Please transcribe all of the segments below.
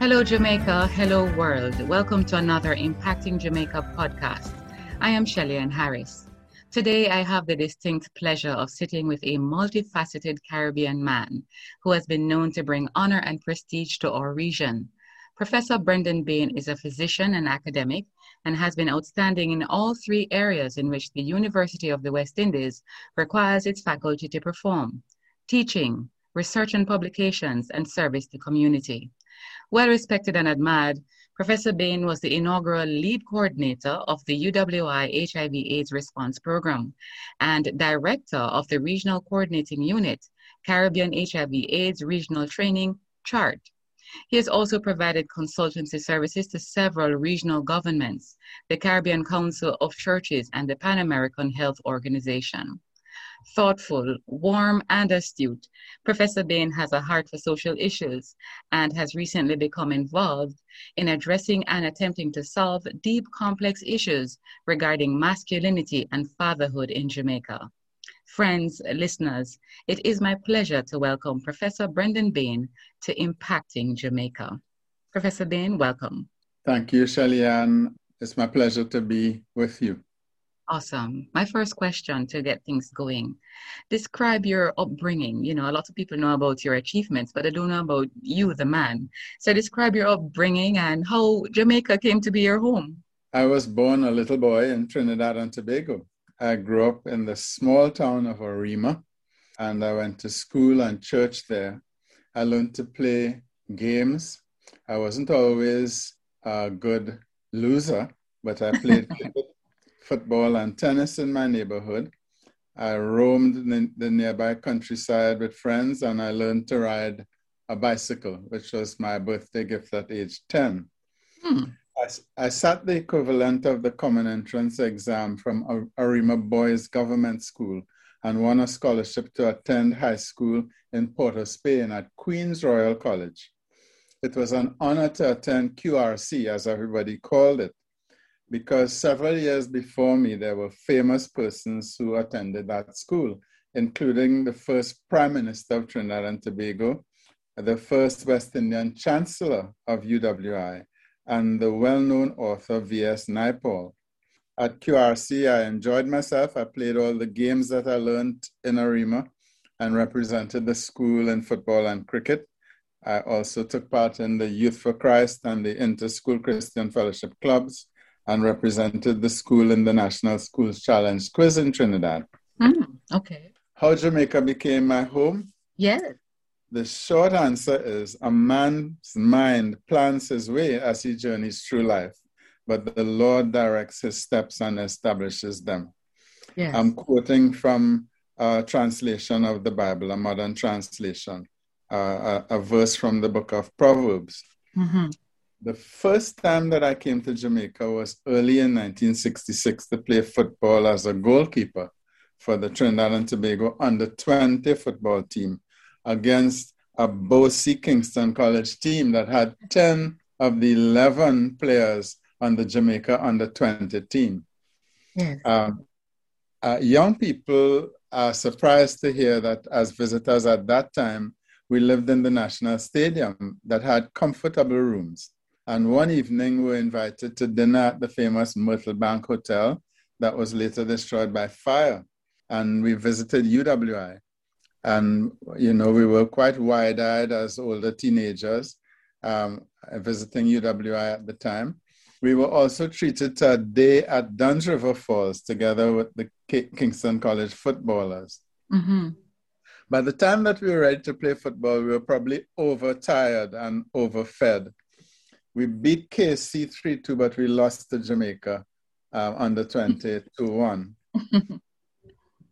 Hello, Jamaica. Hello, world. Welcome to another Impacting Jamaica podcast. I am Shelly Ann Harris. Today, I have the distinct pleasure of sitting with a multifaceted Caribbean man who has been known to bring honor and prestige to our region. Professor Brendan Bain is a physician and academic and has been outstanding in all three areas in which the University of the West Indies requires its faculty to perform teaching, research and publications, and service to community. Well respected and admired, Professor Bain was the inaugural lead coordinator of the UWI HIV AIDS response program and director of the regional coordinating unit, Caribbean HIV AIDS Regional Training, CHART. He has also provided consultancy services to several regional governments, the Caribbean Council of Churches, and the Pan American Health Organization thoughtful, warm, and astute. Professor Bain has a heart for social issues and has recently become involved in addressing and attempting to solve deep, complex issues regarding masculinity and fatherhood in Jamaica. Friends, listeners, it is my pleasure to welcome Professor Brendan Bain to Impacting Jamaica. Professor Bain, welcome. Thank you, Shelly Ann. It's my pleasure to be with you. Awesome. My first question to get things going. Describe your upbringing. You know, a lot of people know about your achievements, but they don't know about you, the man. So describe your upbringing and how Jamaica came to be your home. I was born a little boy in Trinidad and Tobago. I grew up in the small town of Arima and I went to school and church there. I learned to play games. I wasn't always a good loser, but I played football and tennis in my neighborhood. I roamed the, nearby countryside with friends and I learned to ride a bicycle, which was my birthday gift at age 10. Hmm. I, I sat the equivalent of the common entrance exam from Arima Boys Government School and won a scholarship to attend high school in Port of Spain at Queen's Royal College. It was an honor to attend QRC, as everybody called it, because several years before me, there were famous persons who attended that school, including the first Prime Minister of Trinidad and Tobago, the first West Indian Chancellor of UWI, and the well known author V.S. Naipaul. At QRC, I enjoyed myself. I played all the games that I learned in Arima and represented the school in football and cricket. I also took part in the Youth for Christ and the Inter School Christian Fellowship Clubs and represented the school in the National Schools Challenge quiz in Trinidad. Mm, okay. How Jamaica became my home? Yes. The short answer is a man's mind plans his way as he journeys through life, but the Lord directs his steps and establishes them. Yes. I'm quoting from a translation of the Bible, a modern translation, uh, a, a, verse from the book of Proverbs. Mm-hmm. The first time that I came to Jamaica was early in 1966 to play football as a goalkeeper for the Trinidad and Tobago under 20 football team against a Bosse Kingston College team that had 10 of the 11 players on the Jamaica under 20 team. Yes. Um, uh, young people are surprised to hear that as visitors at that time, we lived in the National Stadium that had comfortable rooms. And one evening, we were invited to dinner at the famous Myrtle Bank Hotel that was later destroyed by fire. And we visited UWI. And, you know, we were quite wide eyed as older teenagers um, visiting UWI at the time. We were also treated to a day at Dunn's River Falls together with the Kingston College footballers. Mm-hmm. By the time that we were ready to play football, we were probably overtired and overfed. We beat KC 3 2, but we lost to Jamaica um, under 20 2 1.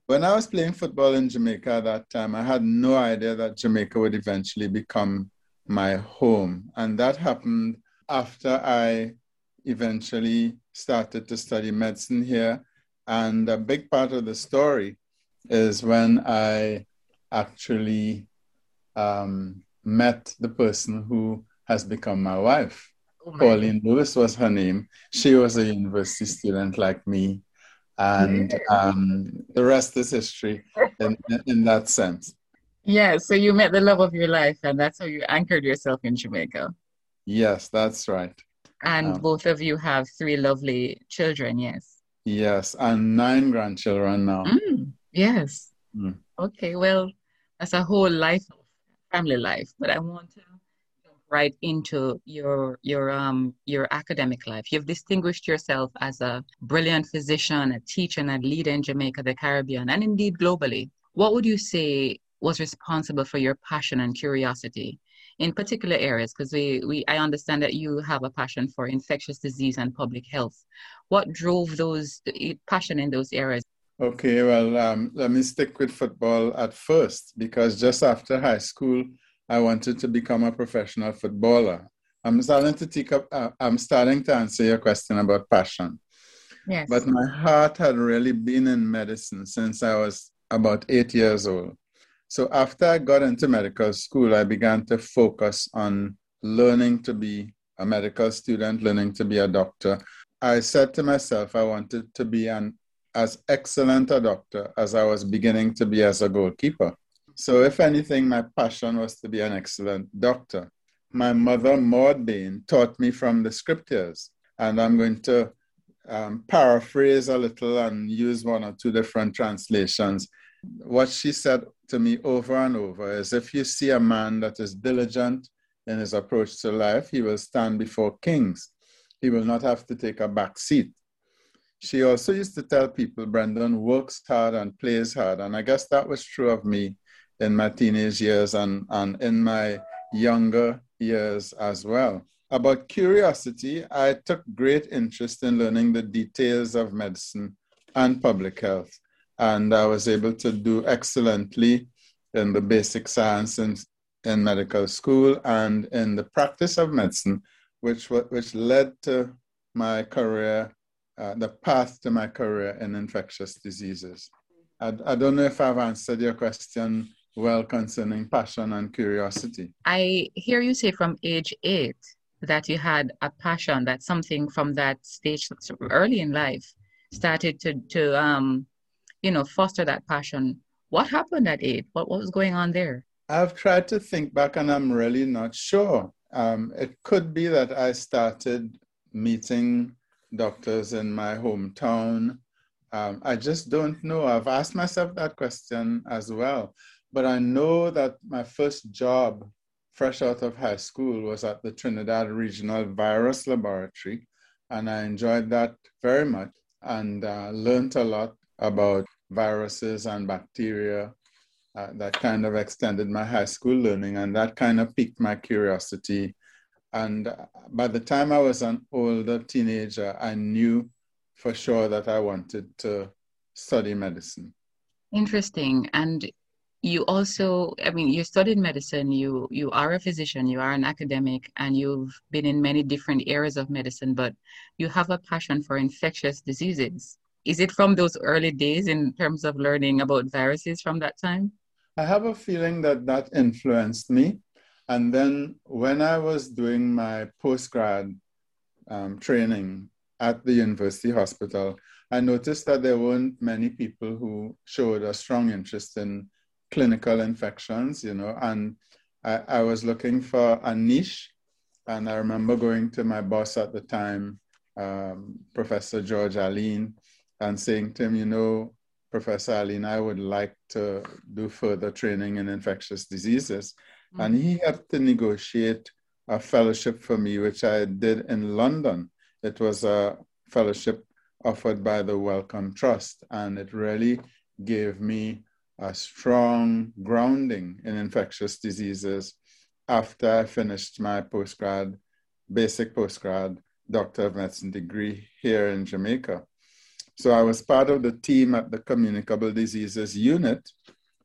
when I was playing football in Jamaica at that time, I had no idea that Jamaica would eventually become my home. And that happened after I eventually started to study medicine here. And a big part of the story is when I actually um, met the person who has become my wife. Oh Pauline Lewis was her name. She was a university student like me. And um, the rest is history in, in that sense. Yeah, so you met the love of your life, and that's how you anchored yourself in Jamaica. Yes, that's right. And um, both of you have three lovely children, yes? Yes, and nine grandchildren now. Mm, yes. Mm. Okay, well, that's a whole life, family life. But I want to right into your your um your academic life. You've distinguished yourself as a brilliant physician, a teacher, and a leader in Jamaica, the Caribbean, and indeed globally. What would you say was responsible for your passion and curiosity in particular areas because we, we i understand that you have a passion for infectious disease and public health what drove those passion in those areas okay well um, let me stick with football at first because just after high school i wanted to become a professional footballer i'm starting to take up uh, i'm starting to answer your question about passion yes. but my heart had really been in medicine since i was about eight years old so after I got into medical school, I began to focus on learning to be a medical student, learning to be a doctor. I said to myself I wanted to be an as excellent a doctor as I was beginning to be as a goalkeeper. So if anything, my passion was to be an excellent doctor. My mother, Maud Bain, taught me from the scriptures, and I'm going to um, paraphrase a little and use one or two different translations what she said to me over and over is if you see a man that is diligent in his approach to life, he will stand before kings. He will not have to take a back seat. She also used to tell people Brendan works hard and plays hard. And I guess that was true of me in my teenage years and, and in my younger years as well. About curiosity, I took great interest in learning the details of medicine and public health and I was able to do excellently in the basic science in, in medical school and in the practice of medicine, which, which led to my career, uh, the path to my career in infectious diseases. I, I don't know if I've answered your question well concerning passion and curiosity. I hear you say from age eight that you had a passion, that something from that stage early in life started to, to um, you know, foster that passion. What happened at eight? What, what was going on there? I've tried to think back and I'm really not sure. Um, it could be that I started meeting doctors in my hometown. Um, I just don't know. I've asked myself that question as well. But I know that my first job, fresh out of high school, was at the Trinidad Regional Virus Laboratory. And I enjoyed that very much and uh, learned a lot about viruses and bacteria. Uh, that kind of extended my high school learning and that kind of piqued my curiosity. And uh, by the time I was an older teenager, I knew for sure that I wanted to study medicine. Interesting. And you also, I mean, you studied medicine, you, you are a physician, you are an academic, and you've been in many different areas of medicine, but you have a passion for infectious diseases. Is it from those early days in terms of learning about viruses from that time? I have a feeling that that influenced me. And then when I was doing my postgrad um, training at the university hospital, I noticed that there weren't many people who showed a strong interest in clinical infections, you know, and I, I was looking for a niche. And I remember going to my boss at the time, um, Professor George Alleyne, and saying to him, you know, Professor Alleyne, I would like to do further training in infectious diseases. Mm-hmm. And he helped to negotiate a fellowship for me, which I did in London. It was a fellowship offered by the Wellcome Trust, and it really gave me a strong grounding in infectious diseases after I finished my postgrad, basic postgrad Doctor of Medicine degree here in Jamaica. So I was part of the team at the Communicable Diseases Unit,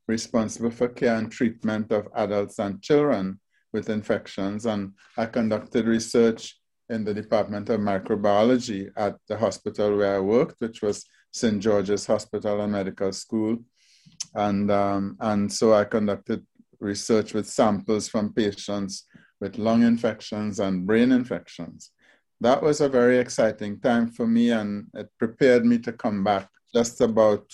responsible for care and treatment of adults and children with infections. And I conducted research in the Department of Microbiology at the hospital where I worked, which was St. George's Hospital and Medical School. And, um, and so I conducted research with samples from patients with lung infections and brain infections. That was a very exciting time for me, and it prepared me to come back just about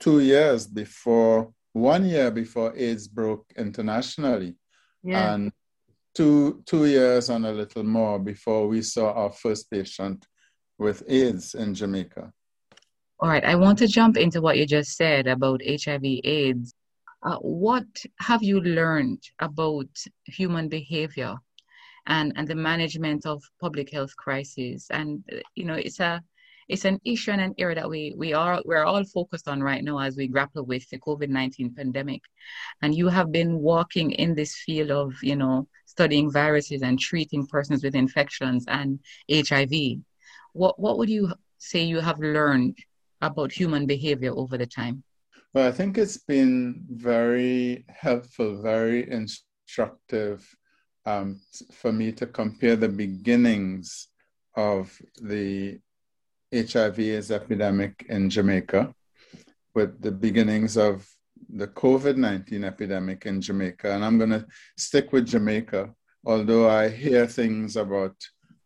two years before, one year before AIDS broke internationally. Yeah. And two, two years and a little more before we saw our first patient with AIDS in Jamaica. All right, I want to jump into what you just said about HIV AIDS. Uh, what have you learned about human behavior and, and the management of public health crises? And, you know, it's a it's an issue and an area that we we are we're all focused on right now as we grapple with the COVID-19 pandemic. And you have been walking in this field of, you know, studying viruses and treating persons with infections and HIV. What what would you say you have learned about human behavior over the time? Well, I think it's been very helpful, very instructive um, for me to compare the beginnings of the HIV AIDS epidemic in Jamaica with the beginnings of the COVID 19 epidemic in Jamaica. And I'm going to stick with Jamaica, although I hear things about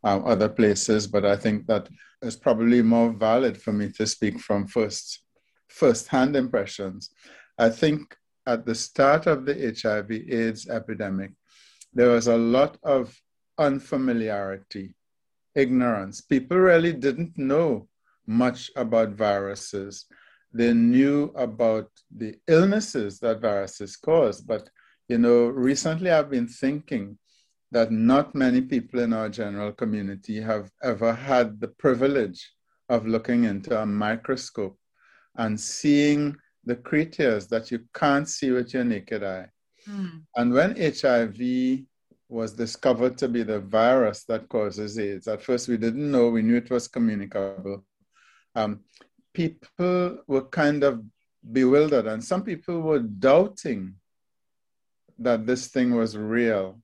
um, other places, but I think that it's probably more valid for me to speak from first first-hand impressions. I think at the start of the HIV AIDS epidemic, there was a lot of unfamiliarity, ignorance. People really didn't know much about viruses. They knew about the illnesses that viruses cause. But, you know, recently I've been thinking that not many people in our general community have ever had the privilege of looking into a microscope and seeing the creatures that you can't see with your naked eye. Mm. And when HIV was discovered to be the virus that causes AIDS, at first we didn't know, we knew it was communicable. Um, people were kind of bewildered, and some people were doubting that this thing was real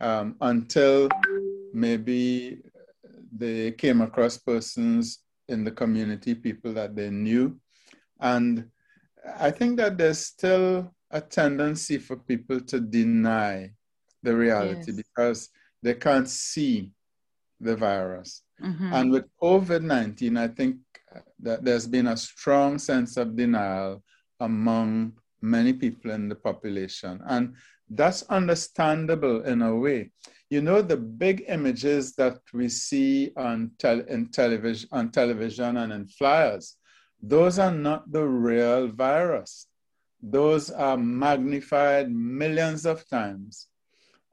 um, until maybe they came across persons in the community, people that they knew, and I think that there's still a tendency for people to deny the reality yes. because they can't see the virus. Mm-hmm. And with COVID 19, I think that there's been a strong sense of denial among many people in the population. And that's understandable in a way. You know, the big images that we see on, tel- in television, on television and in flyers, those are not the real virus. Those are magnified millions of times.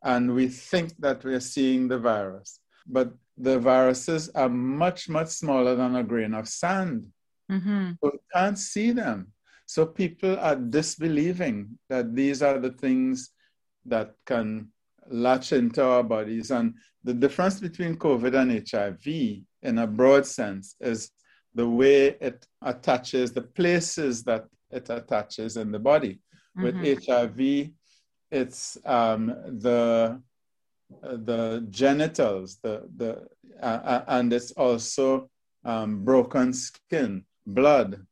And we think that we're seeing the virus. But the viruses are much, much smaller than a grain of sand. Mm-hmm. So we can't see them. So people are disbelieving that these are the things that can latch into our bodies. And the difference between COVID and HIV, in a broad sense, is the way it attaches, the places that it attaches in the body. Mm-hmm. With HIV, it's um, the the genitals, the the uh, uh, and it's also um, broken skin, blood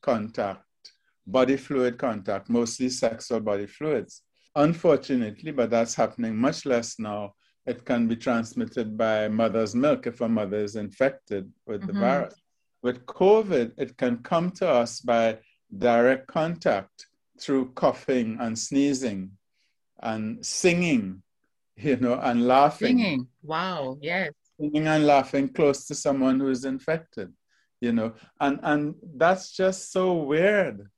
contact, body fluid contact, mostly sexual body fluids. Unfortunately, but that's happening much less now. It can be transmitted by mother's milk if a mother is infected with mm-hmm. the virus. With COVID, it can come to us by direct contact through coughing and sneezing and singing, you know, and laughing. Singing, wow, yes. Singing and laughing close to someone who is infected, you know, and and that's just so weird.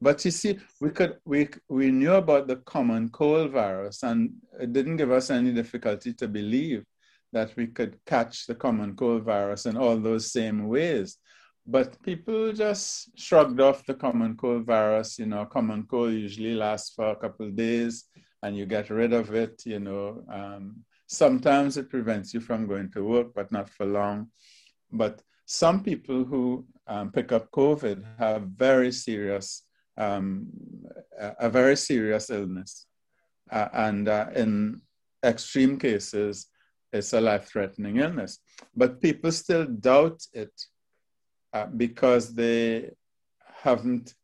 But you see, we could we we knew about the common cold virus, and it didn't give us any difficulty to believe that we could catch the common cold virus in all those same ways. But people just shrugged off the common cold virus. You know, common cold usually lasts for a couple of days and you get rid of it. You know, um, sometimes it prevents you from going to work, but not for long. But some people who um, pick up COVID have very serious, um, a very serious illness. Uh, and uh, in extreme cases, it's a life threatening illness. But people still doubt it uh, because they haven't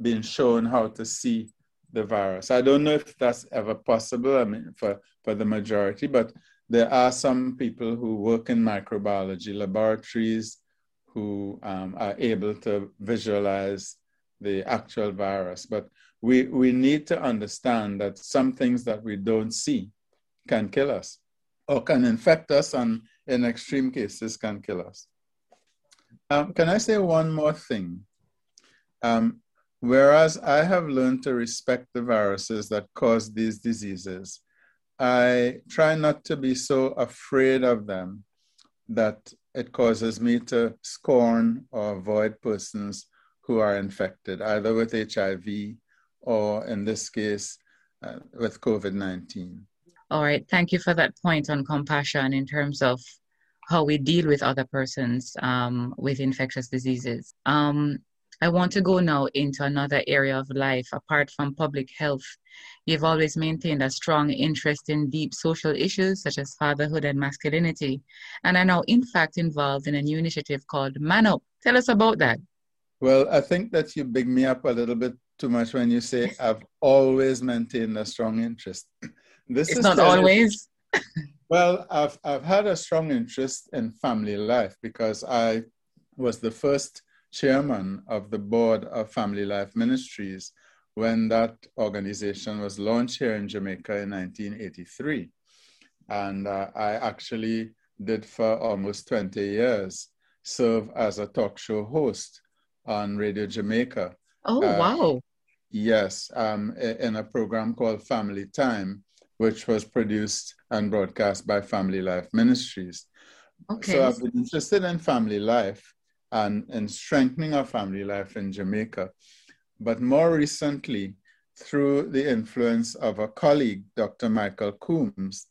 been shown how to see the virus. I don't know if that's ever possible, I mean, for, for the majority, but there are some people who work in microbiology laboratories who um, are able to visualize the actual virus. But we, we need to understand that some things that we don't see can kill us or can infect us and in extreme cases can kill us. Um, can I say one more thing? Um, whereas I have learned to respect the viruses that cause these diseases, I try not to be so afraid of them that it causes me to scorn or avoid persons who are infected, either with HIV or, in this case, uh, with COVID 19. All right. Thank you for that point on compassion in terms of how we deal with other persons um, with infectious diseases. Um, I want to go now into another area of life apart from public health. You've always maintained a strong interest in deep social issues such as fatherhood and masculinity, and are now, in fact, involved in a new initiative called Man Up. Tell us about that. Well, I think that you big me up a little bit too much when you say I've always maintained a strong interest. This it's is not always. well, I've I've had a strong interest in family life because I was the first chairman of the board of Family Life Ministries when that organization was launched here in Jamaica in 1983. And uh, I actually did for almost 20 years serve as a talk show host on Radio Jamaica. Oh, uh, wow. Yes, um, in a program called Family Time, which was produced and broadcast by Family Life Ministries. Okay. So I've been interested in family life and in strengthening our family life in Jamaica. But more recently, through the influence of a colleague, Dr. Michael Coombs,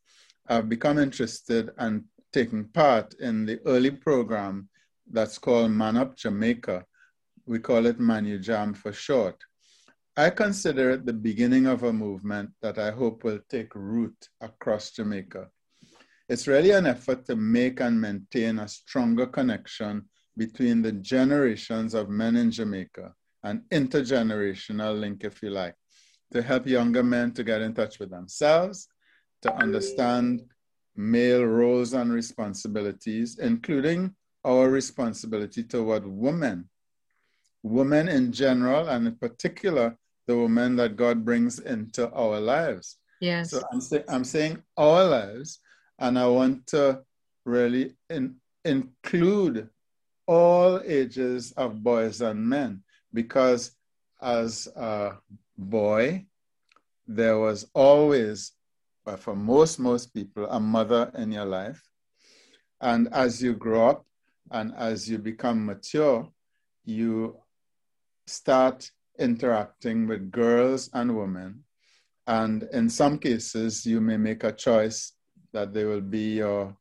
I've become interested and taking part in the early program that's called Man Up Jamaica. We call it ManuJam for short. I consider it the beginning of a movement that I hope will take root across Jamaica. It's really an effort to make and maintain a stronger connection between the generations of men in Jamaica, an intergenerational link, if you like, to help younger men to get in touch with themselves, to understand male roles and responsibilities, including our responsibility toward women. Women in general, and in particular, the women that God brings into our lives. Yes. So I'm, say, I'm saying our lives, and I want to really in, include all ages of boys and men because as a boy, there was always, but for most, most people, a mother in your life. And as you grow up and as you become mature, you start interacting with girls and women. And in some cases, you may make a choice that they will be your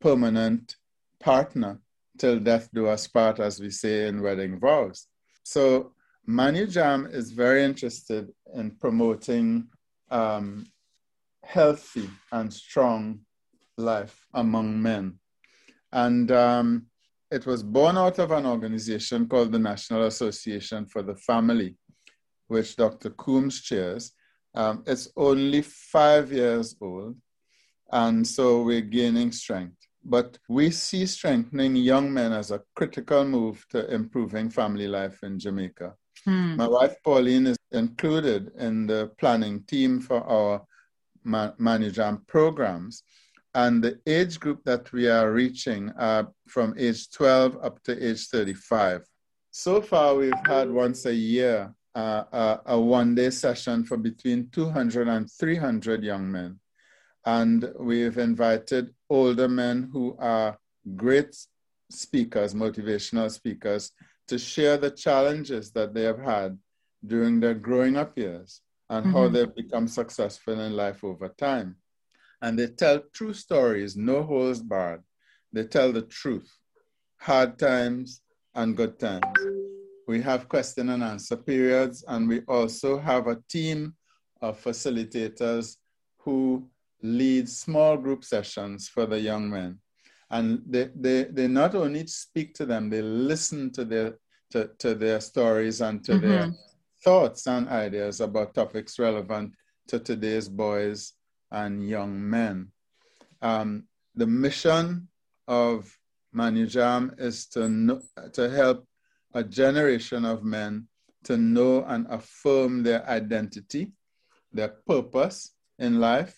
permanent partner till death do us part, as we say in wedding vows. So ManuJam is very interested in promoting um, healthy and strong life among men. And um, it was born out of an organization called the National Association for the Family, which Dr. Coombs chairs. Um, it's only five years old, and so we're gaining strength but we see strengthening young men as a critical move to improving family life in Jamaica. Mm. My wife Pauline is included in the planning team for our ManuJam programs. And the age group that we are reaching are from age 12 up to age 35. So far, we've had once a year uh, a, a one day session for between 200 and 300 young men. And we've invited older men who are great speakers, motivational speakers, to share the challenges that they have had during their growing up years and mm-hmm. how they've become successful in life over time. And they tell true stories, no holes barred. They tell the truth, hard times and good times. We have question and answer periods, and we also have a team of facilitators who lead small group sessions for the young men. And they, they, they not only speak to them, they listen to their, to, to their stories and to mm-hmm. their thoughts and ideas about topics relevant to today's boys and young men. Um, the mission of Manujam is to, know, to help a generation of men to know and affirm their identity, their purpose in life,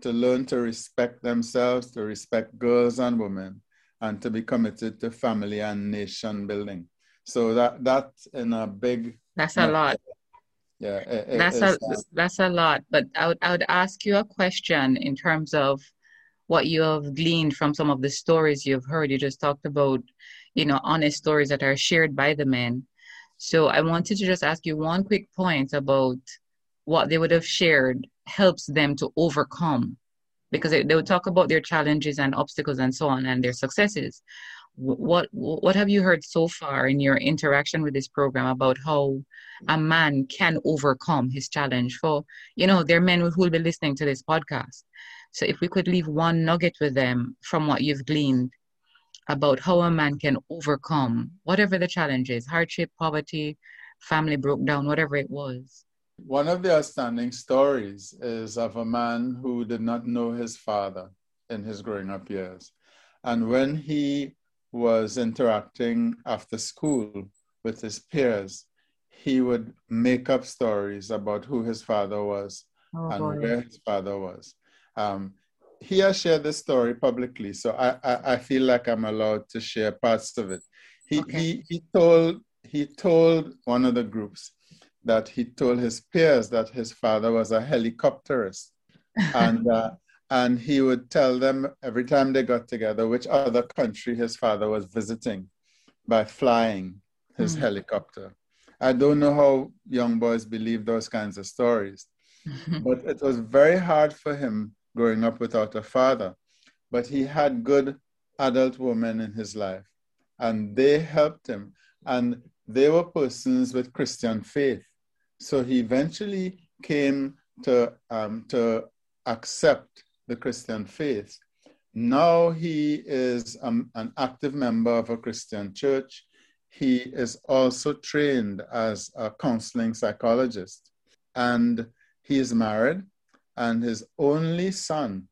to learn to respect themselves, to respect girls and women, and to be committed to family and nation building. So that that's in a big. That's a lot. Yeah, it, that's a that's a lot. But I would I would ask you a question in terms of what you have gleaned from some of the stories you've heard. You just talked about, you know, honest stories that are shared by the men. So I wanted to just ask you one quick point about what they would have shared helps them to overcome because they, they would talk about their challenges and obstacles and so on and their successes what what have you heard so far in your interaction with this program about how a man can overcome his challenge for you know there are men who will be listening to this podcast? So if we could leave one nugget with them from what you've gleaned about how a man can overcome whatever the challenge is hardship poverty family broke down whatever it was. One of the outstanding stories is of a man who did not know his father in his growing up years. And when he was interacting after school with his peers, he would make up stories about who his father was oh, and boy. where his father was. Um, he has shared this story publicly, so I, I, I, feel like I'm allowed to share parts of it. He, okay. he, he, told, he told one of the groups that he told his peers that his father was a helicopterist. and uh, and he would tell them every time they got together which other country his father was visiting by flying his mm. helicopter. I don't know how young boys believe those kinds of stories, but it was very hard for him growing up without a father. But he had good adult women in his life, and they helped him, and they were persons with Christian faith. So he eventually came to um, to accept the Christian faith. Now he is um, an active member of a Christian church. He is also trained as a counseling psychologist. And he is married, and his only son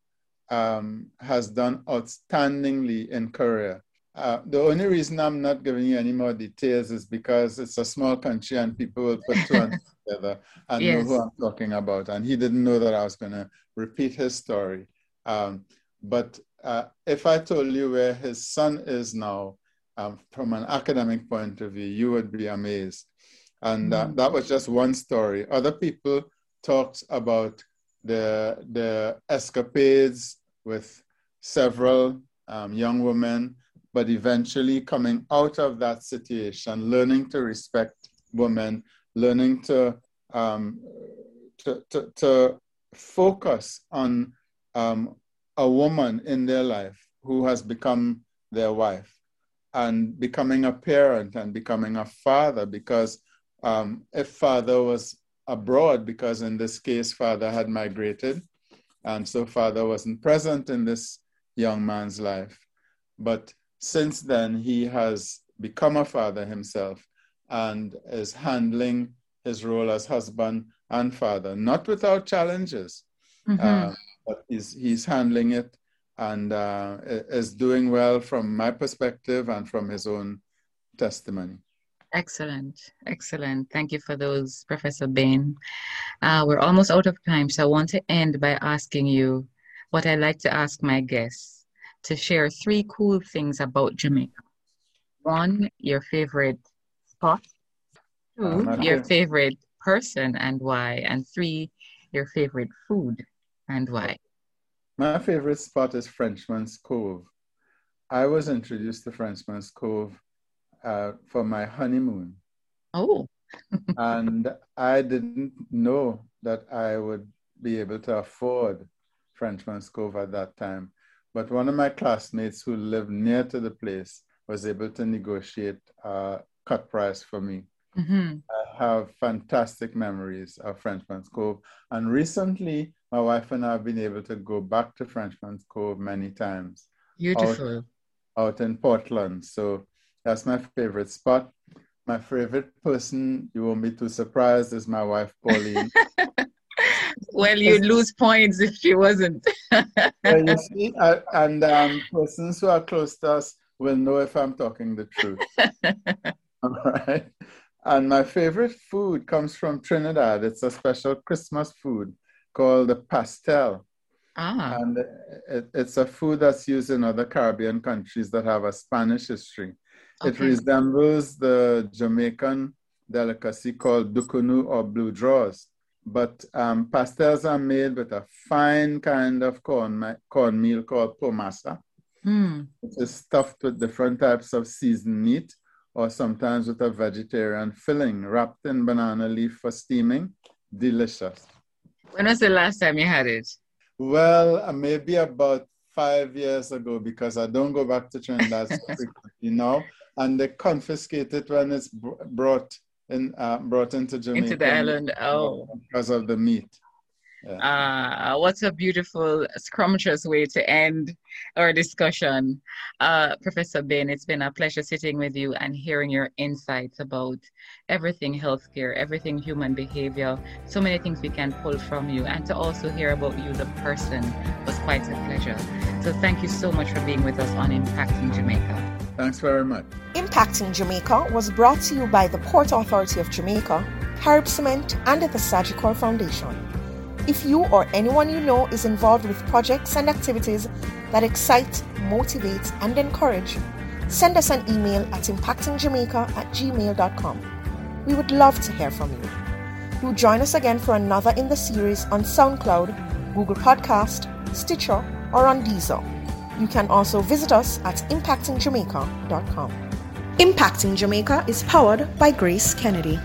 um, has done outstandingly in Korea. Uh, the only reason I'm not giving you any more details is because it's a small country and people will put two and together and yes. know who I'm talking about. And he didn't know that I was going to repeat his story. Um, but uh, if I told you where his son is now, um, from an academic point of view, you would be amazed. And uh, mm-hmm. that was just one story. Other people talked about the, the escapades with several um, young women, but eventually coming out of that situation, learning to respect women, learning to, um, to, to, to focus on um, a woman in their life who has become their wife and becoming a parent and becoming a father because um, if father was abroad because in this case father had migrated and so father wasn't present in this young man's life. But since then he has become a father himself and is handling his role as husband and father not without challenges mm-hmm. uh, but he's, he's handling it and uh, is doing well from my perspective and from his own testimony. Excellent, excellent. Thank you for those, Professor Bain. Uh, we're almost out of time, so I want to end by asking you what I like to ask my guests to share three cool things about Jamaica. One, your favorite spot. Two, uh, your favorite person and why. And three, your favorite food and why? My favorite spot is Frenchman's Cove. I was introduced to Frenchman's Cove uh, for my honeymoon. Oh. and I didn't know that I would be able to afford Frenchman's Cove at that time. But one of my classmates who lived near to the place was able to negotiate a cut price for me. Mm-hmm. I have fantastic memories of Frenchman's Cove. And recently, my wife and I have been able to go back to Frenchman's Cove many times. Beautiful. Out, out in Portland. So that's my favorite spot. My favorite person, you won't be too surprised, is my wife, Pauline. well, you'd lose points if she wasn't. well, you see, uh, and um, persons who are close to us will know if I'm talking the truth. All right. And my favorite food comes from Trinidad. It's a special Christmas food called the pastelle. Ah. And it, it's a food that's used in other Caribbean countries that have a Spanish history. Okay. It resembles the Jamaican delicacy called dukunu or blue draws. But um, pastelles are made with a fine kind of corn cornmeal called Promasa. Mm. It is stuffed with different types of seasoned meat or sometimes with a vegetarian filling wrapped in banana leaf for steaming. Delicious. When was the last time you had it? Well, uh, maybe about five years ago because I don't go back to Trinidad so frequently now. And they confiscate it when it's brought in, uh, brought into Jamaica. Into the island, oh. Because of the meat. Yeah. Uh, what a beautiful, scrumptious way to end our discussion. Uh, Professor Bain, it's been a pleasure sitting with you and hearing your insights about everything healthcare, everything human behavior, so many things we can pull from you, and to also hear about you, the person, was quite a pleasure. So thank you so much for being with us on Impacting Jamaica. Thanks very much. Impacting Jamaica was brought to you by the Port Authority of Jamaica, Carib Cement, and the Sagicor Foundation. If you or anyone you know is involved with projects and activities that excite, motivate, and encourage, send us an email at impactingjamaica at gmail.com. We would love to hear from you. Do join us again for another in the series on SoundCloud, Google Podcast, Stitcher, or on Deezer. You can also visit us at impactingjamaica.com. Impacting Jamaica is powered by Grace Kennedy.